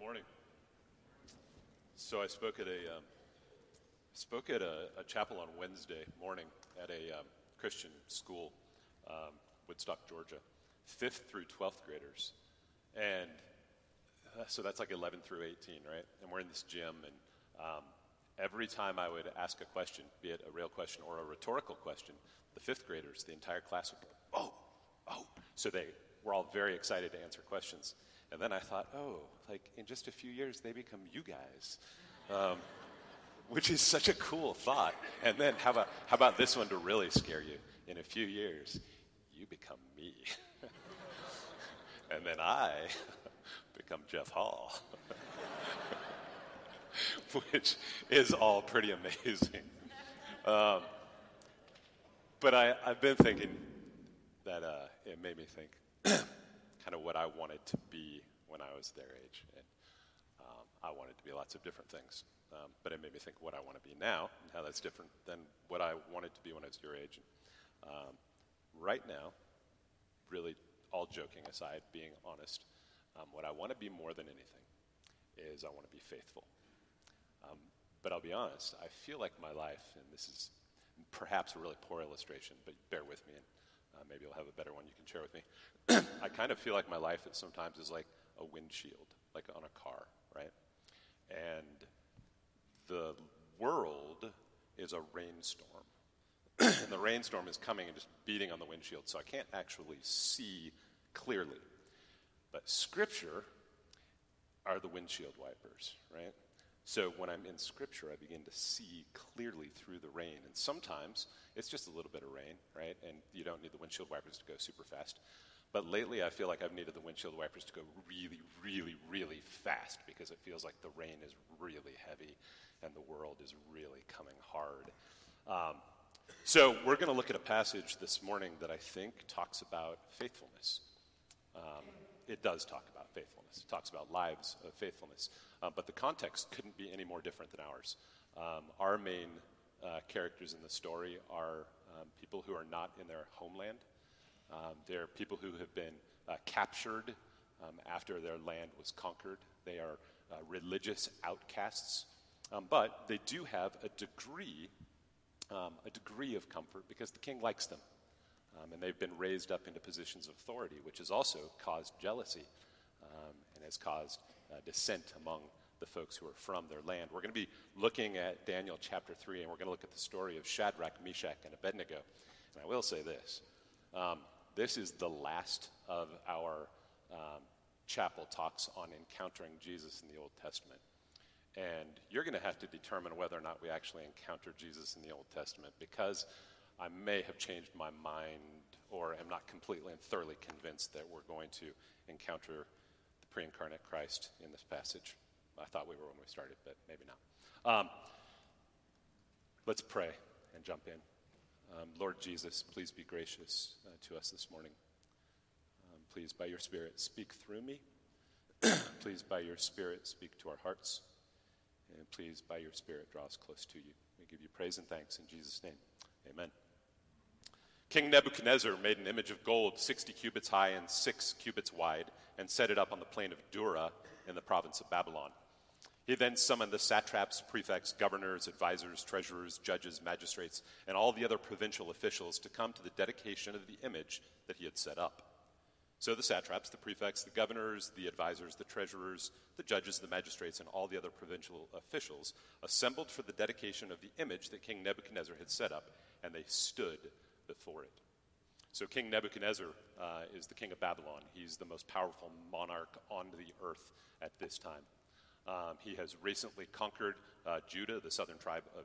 morning. So I spoke at a um, spoke at a, a, chapel on Wednesday morning at a um, Christian school, um, Woodstock, Georgia, fifth through twelfth graders, and uh, so that's like 11 through 18, right? And we're in this gym, and um, every time I would ask a question, be it a real question or a rhetorical question, the fifth graders, the entire class would go, "Oh, oh!" So they were all very excited to answer questions. And then I thought, oh, like in just a few years, they become you guys. Um, which is such a cool thought. And then how about, how about this one to really scare you? In a few years, you become me. and then I become Jeff Hall. which is all pretty amazing. Um, but I, I've been thinking that uh, it made me think kind of what I wanted to be when I was their age. And um, I wanted to be lots of different things. Um, but it made me think what I want to be now and how that's different than what I wanted to be when I was your age. Um, right now, really, all joking aside, being honest, um, what I want to be more than anything is I want to be faithful. Um, but I'll be honest, I feel like my life, and this is perhaps a really poor illustration, but bear with me, and uh, maybe you'll have a better one you can share with me. I kind of feel like my life sometimes is like a windshield, like on a car, right? And the world is a rainstorm. and the rainstorm is coming and just beating on the windshield, so I can't actually see clearly. But Scripture are the windshield wipers, right? So when I'm in Scripture, I begin to see clearly through the rain. And sometimes it's just a little bit of rain, right? And you don't need the windshield wipers to go super fast. But lately, I feel like I've needed the windshield wipers to go really, really, really fast because it feels like the rain is really heavy and the world is really coming hard. Um, so, we're going to look at a passage this morning that I think talks about faithfulness. Um, it does talk about faithfulness, it talks about lives of faithfulness. Uh, but the context couldn't be any more different than ours. Um, our main uh, characters in the story are um, people who are not in their homeland. Um, they're people who have been uh, captured um, after their land was conquered. They are uh, religious outcasts, um, but they do have a degree, um, a degree of comfort because the king likes them, and they've been raised up into positions of authority, which has also caused jealousy and has caused uh, dissent among the folks who are from their land. We're going to be looking at Daniel chapter 3, and we're going to look at the story of Shadrach, Meshach, and Abednego. And I will say this um, this is the last of our um, chapel talks on encountering Jesus in the Old Testament. And you're going to have to determine whether or not we actually encounter Jesus in the Old Testament because I may have changed my mind or am not completely and thoroughly convinced that we're going to encounter the pre incarnate Christ in this passage. I thought we were when we started, but maybe not. Um, let's pray and jump in. Um, Lord Jesus, please be gracious uh, to us this morning. Um, please, by your Spirit, speak through me. please, by your Spirit, speak to our hearts. And please, by your Spirit, draw us close to you. We give you praise and thanks in Jesus' name. Amen. King Nebuchadnezzar made an image of gold 60 cubits high and 6 cubits wide and set it up on the plain of Dura in the province of Babylon. He then summoned the satraps, prefects, governors, advisors, treasurers, judges, magistrates, and all the other provincial officials to come to the dedication of the image that he had set up. So the satraps, the prefects, the governors, the advisors, the treasurers, the judges, the magistrates, and all the other provincial officials assembled for the dedication of the image that King Nebuchadnezzar had set up, and they stood before it. So, King Nebuchadnezzar uh, is the king of Babylon. He's the most powerful monarch on the earth at this time. Um, he has recently conquered uh, Judah, the southern tribe of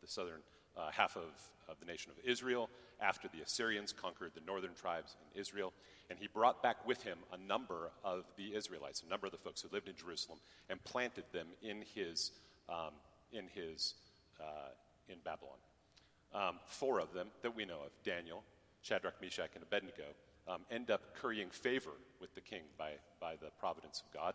the southern uh, half of, of the nation of Israel, after the Assyrians conquered the northern tribes in Israel. And he brought back with him a number of the Israelites, a number of the folks who lived in Jerusalem, and planted them in his, um, in, his uh, in Babylon. Um, four of them that we know of Daniel, Shadrach, Meshach, and Abednego um, end up currying favor with the king by, by the providence of God.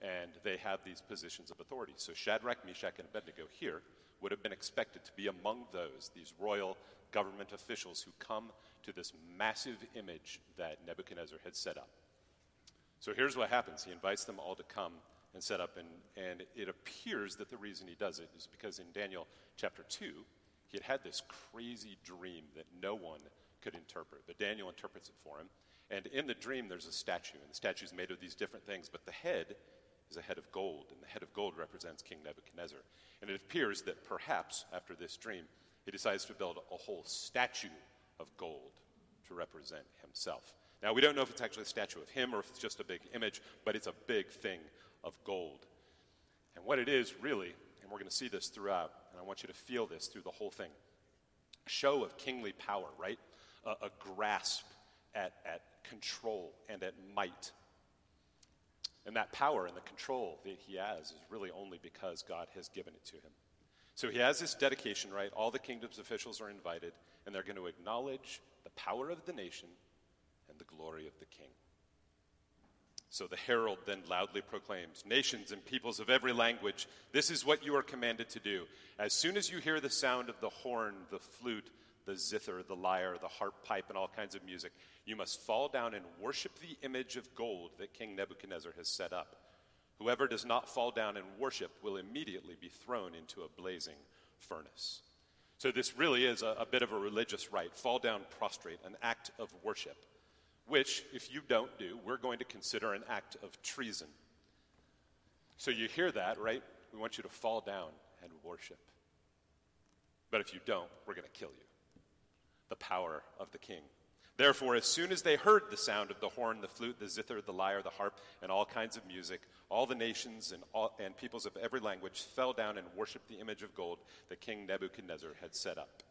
And they have these positions of authority. So Shadrach, Meshach, and Abednego here would have been expected to be among those, these royal government officials who come to this massive image that Nebuchadnezzar had set up. So here's what happens he invites them all to come and set up. And, and it appears that the reason he does it is because in Daniel chapter 2, he had had this crazy dream that no one could interpret. But Daniel interprets it for him. And in the dream, there's a statue, and the statue is made of these different things, but the head is a head of gold, and the head of gold represents King Nebuchadnezzar. And it appears that perhaps after this dream, he decides to build a whole statue of gold to represent himself. Now, we don't know if it's actually a statue of him or if it's just a big image, but it's a big thing of gold. And what it is, really, and we're going to see this throughout, and I want you to feel this through the whole thing show of kingly power, right? A, a grasp at, at control and at might. And that power and the control that he has is really only because God has given it to him. So he has this dedication, right? All the kingdom's officials are invited, and they're going to acknowledge the power of the nation and the glory of the king. So the herald then loudly proclaims Nations and peoples of every language, this is what you are commanded to do. As soon as you hear the sound of the horn, the flute, the zither, the lyre, the harp, pipe, and all kinds of music, you must fall down and worship the image of gold that King Nebuchadnezzar has set up. Whoever does not fall down and worship will immediately be thrown into a blazing furnace. So, this really is a, a bit of a religious rite fall down, prostrate, an act of worship, which, if you don't do, we're going to consider an act of treason. So, you hear that, right? We want you to fall down and worship. But if you don't, we're going to kill you. The power of the king. Therefore, as soon as they heard the sound of the horn, the flute, the zither, the lyre, the harp, and all kinds of music, all the nations and, all, and peoples of every language fell down and worshiped the image of gold that King Nebuchadnezzar had set up.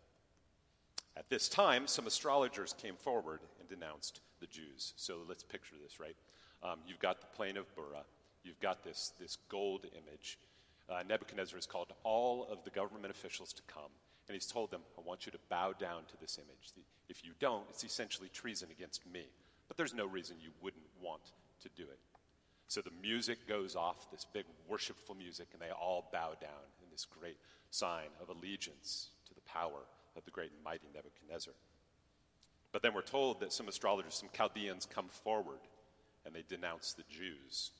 At this time, some astrologers came forward denounced the Jews. So let's picture this, right? Um, you've got the plain of Dura, you've got this, this gold image. Uh, Nebuchadnezzar has called all of the government officials to come and he's told them, I want you to bow down to this image. If you don't, it's essentially treason against me. But there's no reason you wouldn't want to do it. So the music goes off, this big worshipful music, and they all bow down in this great sign of allegiance to the power of the great and mighty Nebuchadnezzar. But then we're told that some astrologers, some Chaldeans, come forward and they denounce the Jews.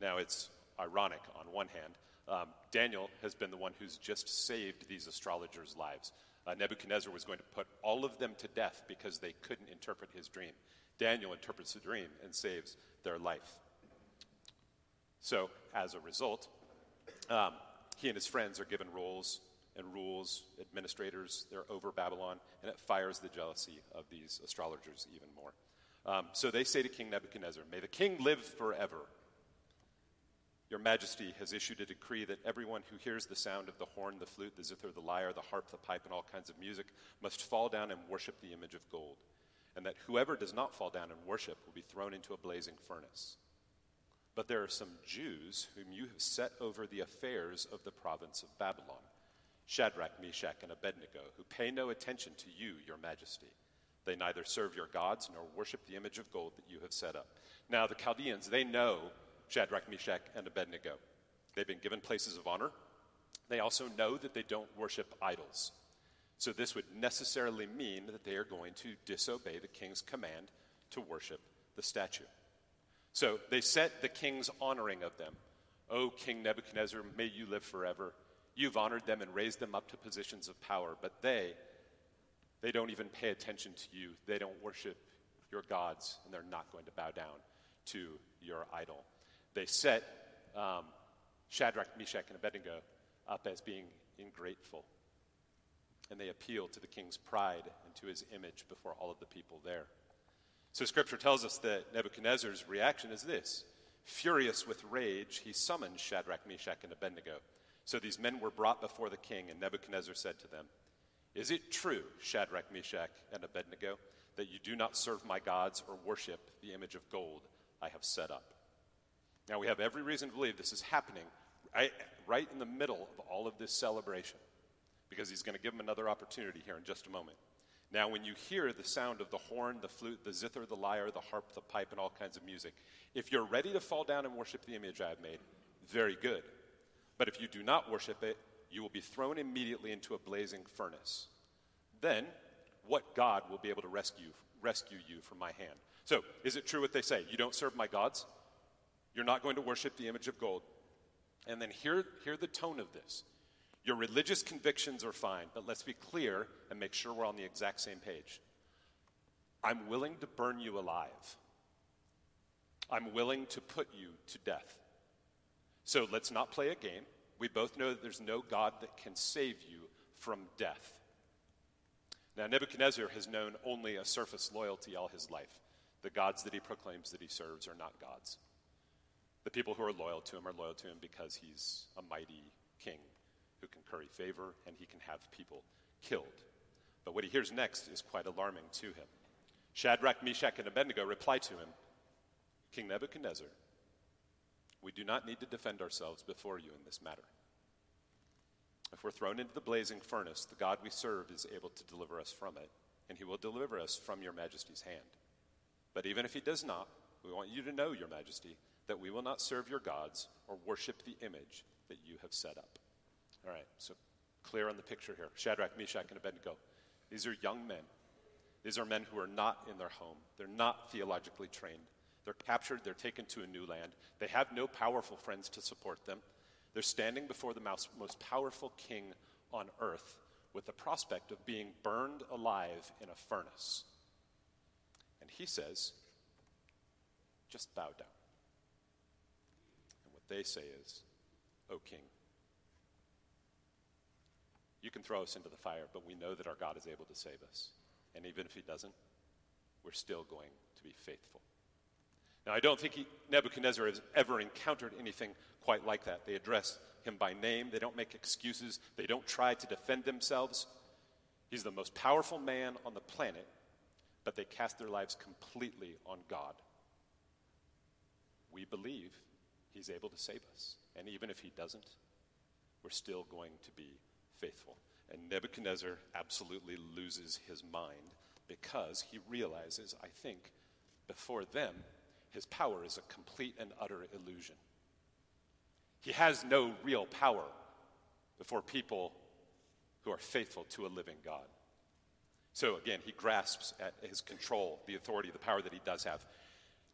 Now, it's ironic on one hand um, Daniel has been the one who's just saved these astrologers' lives. Uh, Nebuchadnezzar was going to put all of them to death because they couldn't interpret his dream. Daniel interprets the dream and saves their life. So, as a result, um, he and his friends are given roles and rules, administrators. They're over Babylon, and it fires the jealousy of these astrologers even more. Um, so they say to King Nebuchadnezzar, May the king live forever. Your Majesty has issued a decree that everyone who hears the sound of the horn, the flute, the zither, the lyre, the harp, the pipe, and all kinds of music must fall down and worship the image of gold, and that whoever does not fall down and worship will be thrown into a blazing furnace. But there are some Jews whom you have set over the affairs of the province of Babylon Shadrach, Meshach, and Abednego, who pay no attention to you, your majesty. They neither serve your gods nor worship the image of gold that you have set up. Now, the Chaldeans, they know Shadrach, Meshach, and Abednego. They've been given places of honor. They also know that they don't worship idols. So, this would necessarily mean that they are going to disobey the king's command to worship the statue. So, they set the king's honoring of them. O King Nebuchadnezzar, may you live forever. You've honored them and raised them up to positions of power, but they, they don't even pay attention to you. They don't worship your gods, and they're not going to bow down to your idol they set um, Shadrach, Meshach, and Abednego up as being ingrateful. And they appeal to the king's pride and to his image before all of the people there. So, scripture tells us that Nebuchadnezzar's reaction is this Furious with rage, he summoned Shadrach, Meshach, and Abednego. So these men were brought before the king, and Nebuchadnezzar said to them, Is it true, Shadrach, Meshach, and Abednego, that you do not serve my gods or worship the image of gold I have set up? Now, we have every reason to believe this is happening right, in the middle of all of this celebration because he's going to give them another opportunity here in just a moment. Now, when you hear the sound of the horn, the flute, the zither, the lyre, the harp, the pipe, and all kinds of music, if you're ready to fall down and worship the image I have made, very good. But if you do not worship it, you will be thrown immediately into a blazing furnace. Then, what God will be able to rescue, rescue you from my hand? So, is it true what they say? You don't serve my gods? You're not going to worship the image of gold. And then hear, hear the tone of this. Your religious convictions are fine, but let's be clear and make sure we're on the exact same page. I'm willing to burn you alive. I'm willing to put you to death. So let's not play a game. We both know that there's no God that can save you from death. Now, Nebuchadnezzar has known only a surface loyalty all his life. The gods that he proclaims that he serves are not gods. The people who are loyal to him are loyal to him because he's a mighty king who can curry favor and he can have people killed. But what he hears next is quite alarming to him. Shadrach, Meshach, and Abednego reply to him King Nebuchadnezzar, we do not need to defend ourselves before you in this matter. If we're thrown into the blazing furnace, the God we serve is able to deliver us from it, and he will deliver us from your majesty's hand. But even if he does not, we want you to know, your majesty, that we will not serve your gods or worship the image that you have set up. All right, so clear on the picture here Shadrach, Meshach, and Abednego. These are young men. These are men who are not in their home, they're not theologically trained. They're captured, they're taken to a new land. They have no powerful friends to support them. They're standing before the most powerful king on earth with the prospect of being burned alive in a furnace. And he says, just bow down. And what they say is, O king, you can throw us into the fire, but we know that our God is able to save us. And even if he doesn't, we're still going to be faithful. Now, I don't think he, Nebuchadnezzar has ever encountered anything quite like that. They address him by name, they don't make excuses, they don't try to defend themselves. He's the most powerful man on the planet, but they cast their lives completely on God. We believe he's able to save us. And even if he doesn't, we're still going to be faithful. And Nebuchadnezzar absolutely loses his mind because he realizes, I think, before them, his power is a complete and utter illusion. He has no real power before people who are faithful to a living God. So again, he grasps at his control, the authority, the power that he does have.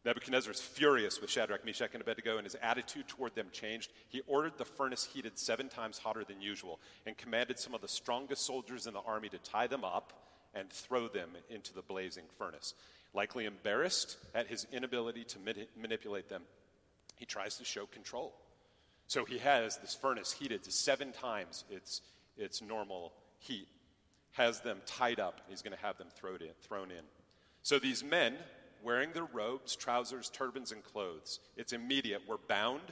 Nebuchadnezzar is furious with Shadrach, Meshach, and Abednego, and his attitude toward them changed. He ordered the furnace heated seven times hotter than usual and commanded some of the strongest soldiers in the army to tie them up and throw them into the blazing furnace. Likely embarrassed at his inability to manipulate them, he tries to show control. So he has this furnace heated to seven times its, its normal heat, has them tied up, he's going to have them thrown in, thrown in. So these men, wearing their robes, trousers, turbans, and clothes, it's immediate. We're bound,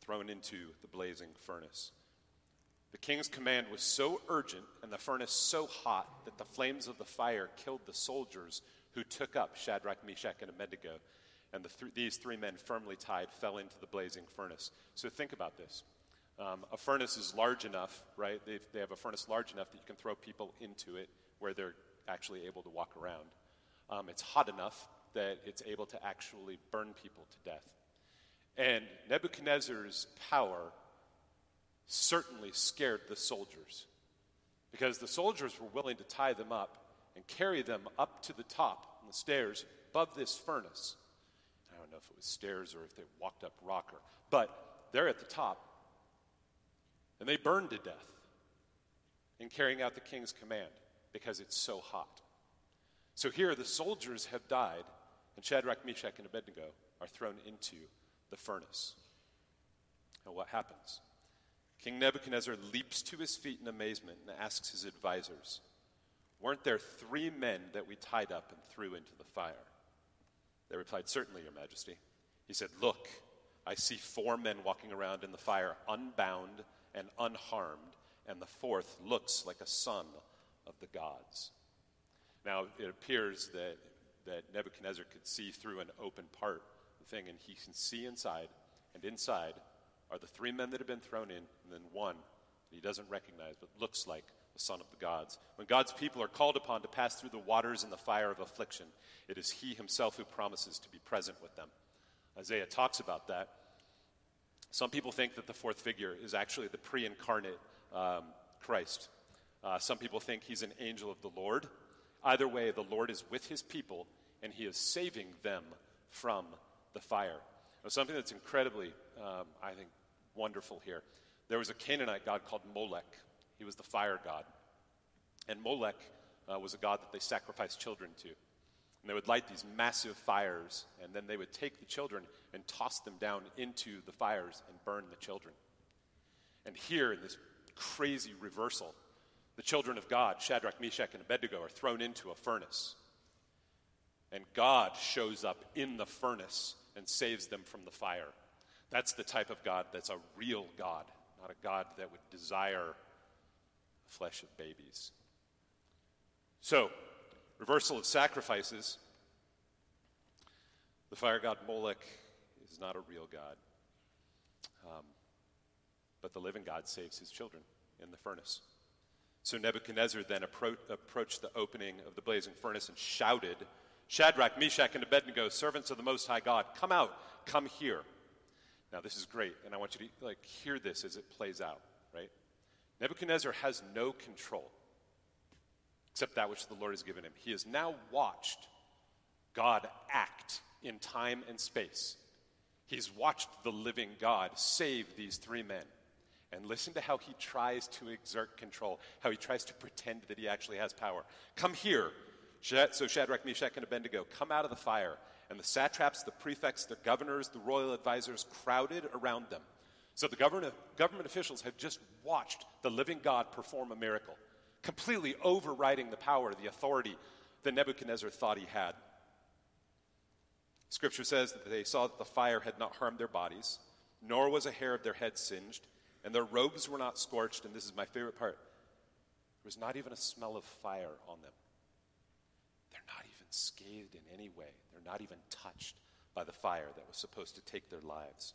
thrown into the blazing furnace. The king's command was so urgent and the furnace so hot that the flames of the fire killed the soldiers who took up Shadrach, Meshach, and Abednego. And the th- these three men, firmly tied, fell into the blazing furnace. So think about this. Um, a furnace is large enough, right? They've, they have a furnace large enough that you can throw people into it where they're actually able to walk around. Um, it's hot enough that it's able to actually burn people to death. And Nebuchadnezzar's power certainly scared the soldiers because the soldiers were willing to tie them up and carry them up to the top on the stairs above this furnace. I don't know if it was stairs or if they walked up rocker, but they're at the top. And they burned to death in carrying out the king's command because it's so hot. So here the soldiers have died, and Shadrach, Meshach, and Abednego are thrown into the furnace. And what happens? King Nebuchadnezzar leaps to his feet in amazement and asks his advisors, Weren't there three men that we tied up and threw into the fire? They replied, Certainly, Your Majesty. He said, Look, I see four men walking around in the fire, unbound and unharmed, and the fourth looks like a son of the gods. Now, it appears that, that Nebuchadnezzar could see through an open part the thing, and he can see inside, and inside are the three men that have been thrown in, and then one that he doesn't recognize, but looks like the Son of the gods. When God's people are called upon to pass through the waters and the fire of affliction, it is He Himself who promises to be present with them. Isaiah talks about that. Some people think that the fourth figure is actually the pre incarnate um, Christ. Uh, some people think he's an angel of the Lord. Either way, the Lord is with his people and he is saving them from the fire. Now, something that's incredibly, um, I think, wonderful here. There was a Canaanite god called Molech. He was the fire god. And Molech uh, was a god that they sacrificed children to. And they would light these massive fires, and then they would take the children and toss them down into the fires and burn the children. And here, in this crazy reversal, the children of God, Shadrach, Meshach, and Abednego, are thrown into a furnace. And God shows up in the furnace and saves them from the fire. That's the type of God that's a real God, not a God that would desire flesh of babies. So, reversal of sacrifices. The fire god Molech is not a real God. Um, but the living God saves his children in the furnace. So Nebuchadnezzar then appro- approached the opening of the blazing furnace and shouted, Shadrach, Meshach, and Abednego, servants of the Most High God, come out, come here. Now this is great, and I want you to like hear this as it plays out? Nebuchadnezzar has no control except that which the Lord has given him. He has now watched God act in time and space. He's watched the living God save these three men. And listen to how he tries to exert control, how he tries to pretend that he actually has power. Come here. So Shadrach, Meshach, and Abednego come out of the fire, and the satraps, the prefects, the governors, the royal advisors crowded around them. So the government, government officials had just watched the living God perform a miracle completely overriding the power, the authority that Nebuchadnezzar thought he had. Scripture says that they saw that the fire had not harmed their bodies, nor was a hair of their head singed, and their robes were not scorched. And this is my favorite part there was not even a smell of fire on them. They're not even scathed in any way, they're not even touched by the fire that was supposed to take their lives.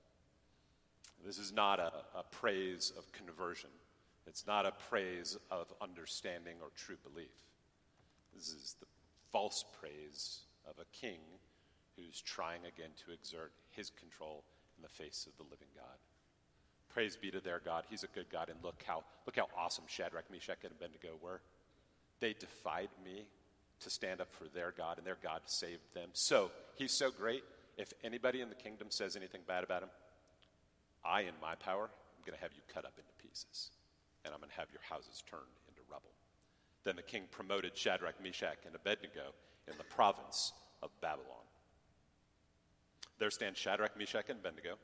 This is not a, a praise of conversion. It's not a praise of understanding or true belief. This is the false praise of a king who's trying again to exert his control in the face of the living God. Praise be to their God. He's a good God. And look how, look how awesome Shadrach, Meshach, and Abednego were. They defied me to stand up for their God, and their God saved them. So, he's so great. If anybody in the kingdom says anything bad about him, I, in my power, am going to have you cut up into pieces, and I'm going to have your houses turned into rubble. Then the king promoted Shadrach, Meshach, and Abednego in the province of Babylon. There stand Shadrach, Meshach, and Abednego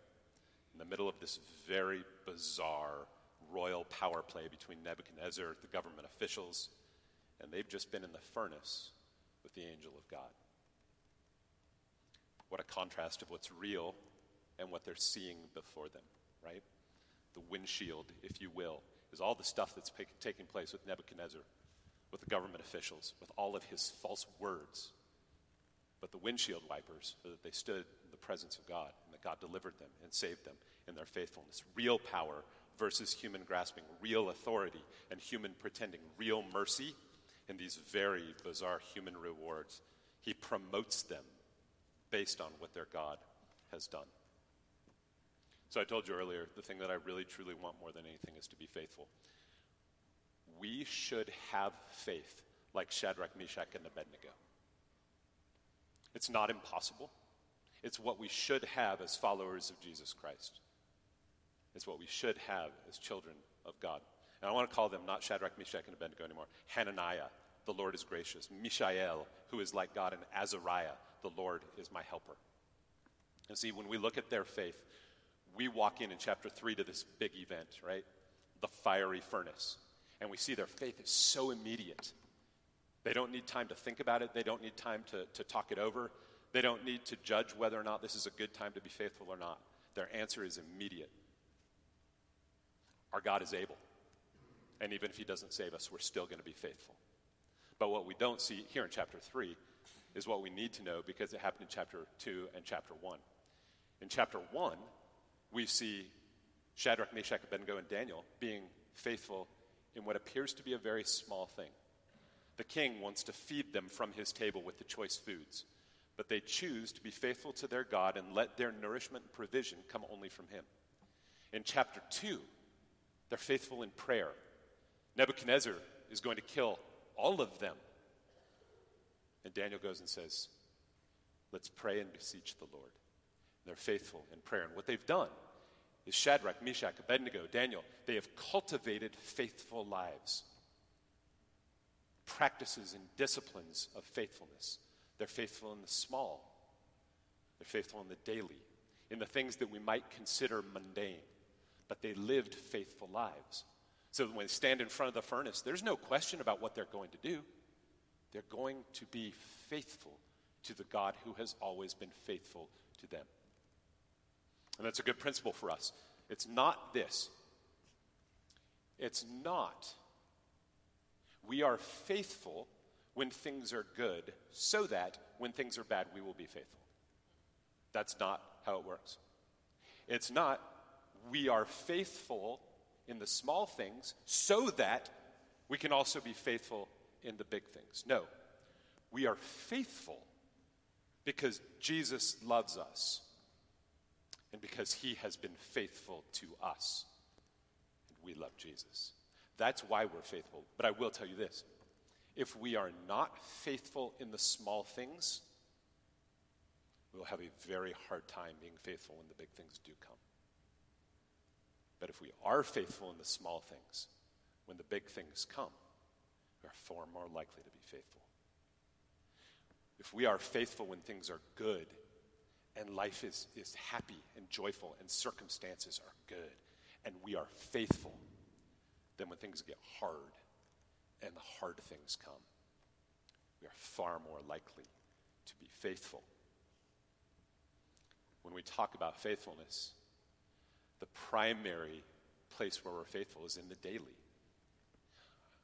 in the middle of this very bizarre royal power play between Nebuchadnezzar, the government officials, and they've just been in the furnace with the angel of God. What a contrast of what's real and what they're seeing before them, right? The windshield, if you will, is all the stuff that's taking place with Nebuchadnezzar, with the government officials, with all of his false words. But the windshield wipers so that they stood in the presence of God and that God delivered them and saved them in their faithfulness. Real power versus human grasping, real authority and human pretending, real mercy and these very bizarre human rewards. He promotes them based on what their God has done. So I told you earlier, the thing that I really truly want more than anything is to be faithful. We should have faith like Shadrach, Meshach, and Abednego. It's not impossible. It's what we should have as followers of Jesus Christ. It's what we should have as children of God. And I want to call them not Shadrach, Meshach, and Abednego anymore. Hananiah, the Lord is gracious. Mishael, who is like God. And Azariah, the Lord is my helper. And see, when we look at their faith, we walk in in chapter 3 to this big event, right? The fiery furnace. And we see their faith is so immediate. They don't need time to think about it, they don't need time to, to talk it over, they don't need to judge whether or not this is a good time to be faithful or not. Their answer is immediate. Our God is able. And even if He doesn't save us, we're still going to be faithful. But what we don't see here in chapter 3 is what we need to know because it happened in chapter 2 and chapter 1 In chapter 1, we see Shadrach, Meshach, Abednego, and Daniel being faithful in what appears to be a very small thing. The king wants to feed them from his table with the choice foods, but they choose to be faithful to their God and let their nourishment and provision come only from him. In chapter 2, they're faithful in prayer. Nebuchadnezzar is going to kill all of them. And Daniel goes and says, Let's pray and beseech the Lord. They're faithful in prayer. And what they've done is Shadrach, Meshach, Abednego, Daniel, they have cultivated faithful lives, practices and disciplines of faithfulness. They're faithful in the small, they're faithful in the daily, in the things that we might consider mundane, but they lived faithful lives. So when they stand in front of the furnace, there's no question about what they're going to do. They're going to be faithful to the God who has always been faithful to them. And that's a good principle for us. It's not this. It's not. We are faithful when things are good, so that when things are bad, we will be faithful. That's not how it works. It's not, we are faithful in the small things, so that we can also be faithful in the big things. No, we are faithful because Jesus loves us and because he has been faithful to us. And we love Jesus. That's why we're faithful. But I will tell you this if we are not faithful in the small things, we'll have a very hard time being faithful when the big things do come. But if we are faithful in the small things, when the big things come, we are far more likely to be faithful. If we are faithful when things are good, and life is, is happy and joyful and circumstances are good and we are faithful, then when things get hard and the hard things come, we are far more likely to be faithful. When we talk about faithfulness, the primary place where we're faithful is in the daily.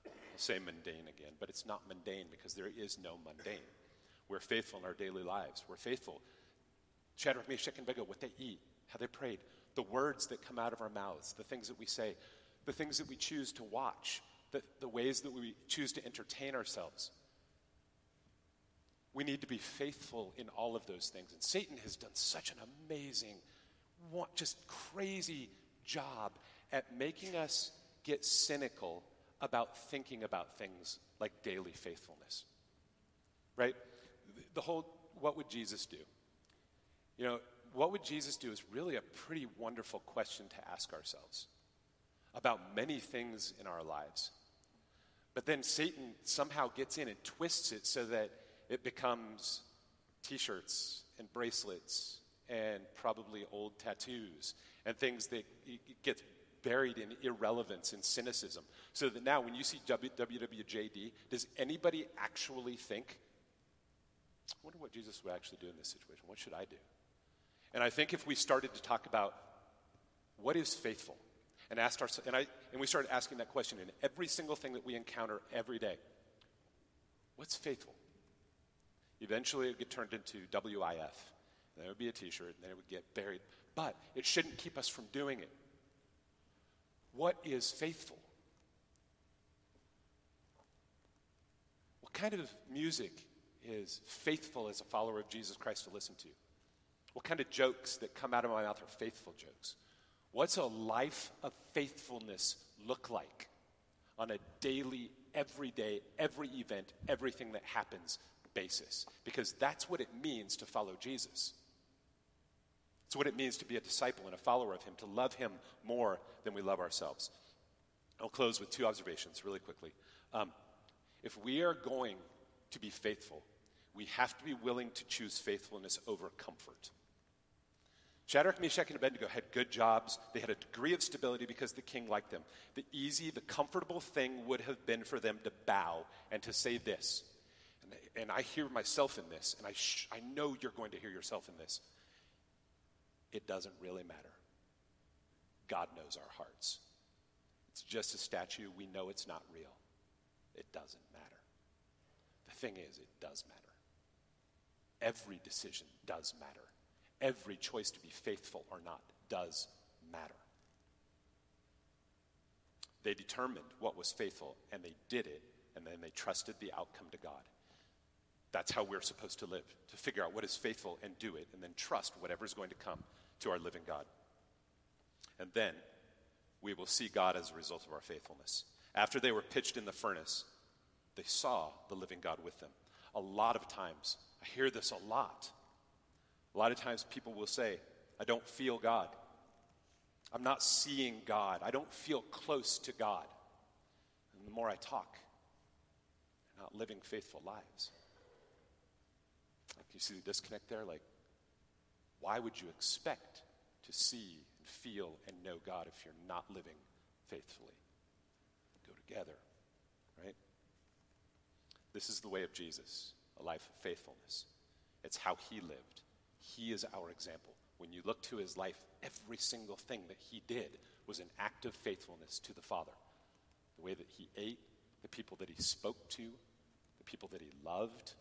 I'll say mundane again, but it's not mundane because there is no mundane. We're faithful in our daily lives. We're faithful Shadrach, Meshach, and Abednego, what they eat, how they prayed, the words that come out of our mouths, the things that we say, the things that we choose to watch, the, the ways that we choose to entertain ourselves. We need to be faithful in all of those things. And Satan has done such an amazing, just crazy job at making us get cynical about thinking about things like daily faithfulness. Right? The whole, what would Jesus do? You know, what would Jesus do is really a pretty wonderful question to ask ourselves about many things in our lives. But then Satan somehow gets in and twists it so that it becomes t shirts and bracelets and probably old tattoos and things that get buried in irrelevance and cynicism. So that now when you see WWJD, does anybody actually think, I wonder what Jesus would actually do in this situation? What should I do? And I think if we started to talk about what is faithful, and asked our, and, I, and we started asking that question in every single thing that we encounter every day. What's faithful? Eventually, it would get turned into WIF. Then it would be a T-shirt, and then it would get buried. But it shouldn't keep us from doing it. What is faithful? What kind of music is faithful as a follower of Jesus Christ to listen to? What kind of jokes that come out of my mouth are faithful jokes? What's a life of faithfulness look like on a daily, everyday, every event, everything that happens basis? Because that's what it means to follow Jesus. It's what it means to be a disciple and a follower of Him, to love Him more than we love ourselves. I'll close with two observations really quickly. Um, if we are going to be faithful, we have to be willing to choose faithfulness over comfort. Shadrach, Meshach, and Abednego had good jobs. They had a degree of stability because the king liked them. The easy, the comfortable thing would have been for them to bow and to say this. And, and I hear myself in this, and I, sh- I know you're going to hear yourself in this. It doesn't really matter. God knows our hearts. It's just a statue. We know it's not real. It doesn't matter. The thing is, it does matter. Every decision does matter Every choice to be faithful or not does matter. They determined what was faithful and they did it, and then they trusted the outcome to God. That's how we're supposed to live, to figure out what is faithful and do it, and then trust whatever's going to come to our living God. And then we will see God as a result of our faithfulness. After they were pitched in the furnace, they saw the living God with them. A lot of times, I hear this a lot. A lot of times people will say, I don't feel God. I'm not seeing God. I don't feel close to God. And the more I talk, they're not living faithful lives. Like you see the disconnect there? Like, why would you expect to see and feel and know God if you're not living faithfully? Go together, right? This is the way of Jesus, a life of faithfulness. It's how he lived. He is our example. When you look to his life, every single thing that he did was an act of faithfulness to the Father. The way that he ate, the people that he spoke to, the people that he loved,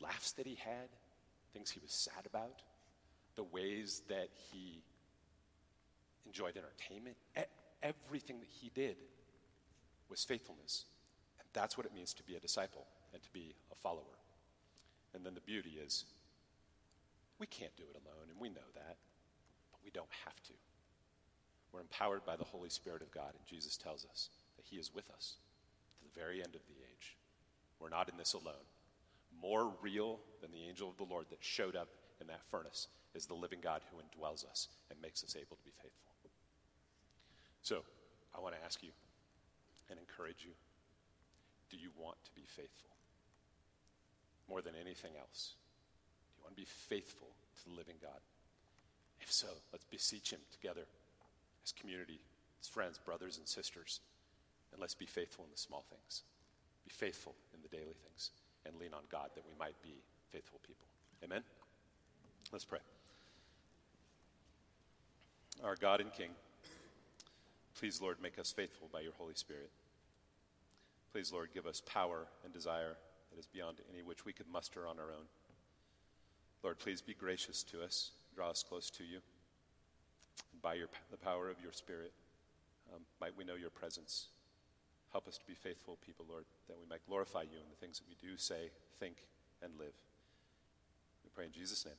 laughs that he had, things he was sad about, the ways that he enjoyed entertainment. everything that he did was faithfulness. And that's what it means to be a disciple and to be a follower. And then the beauty is we can't do it alone, and we know that, but we don't have to. We're empowered by the Holy Spirit of God, and Jesus tells us that He is with us to the very end of the age. We're not in this alone. More real than the angel of the Lord that showed up in that furnace is the living God who indwells us and makes us able to be faithful. So, I want to ask you and encourage you do you want to be faithful? More than anything else want to be faithful to the living God? If so, let's beseech Him together as community, as friends, brothers, and sisters, and let's be faithful in the small things. Be faithful in the daily things, and lean on God that we might be faithful people. Amen? Let's pray. Our God and King, please, Lord, make us faithful by your Holy Spirit. Please, Lord, give us power and desire that is beyond any which we could muster on our own. Lord, please be gracious to us. Draw us close to you. By your, the power of your Spirit, um, might we know your presence. Help us to be faithful people, Lord, that we might glorify you in the things that we do, say, think, and live. We pray in Jesus' name.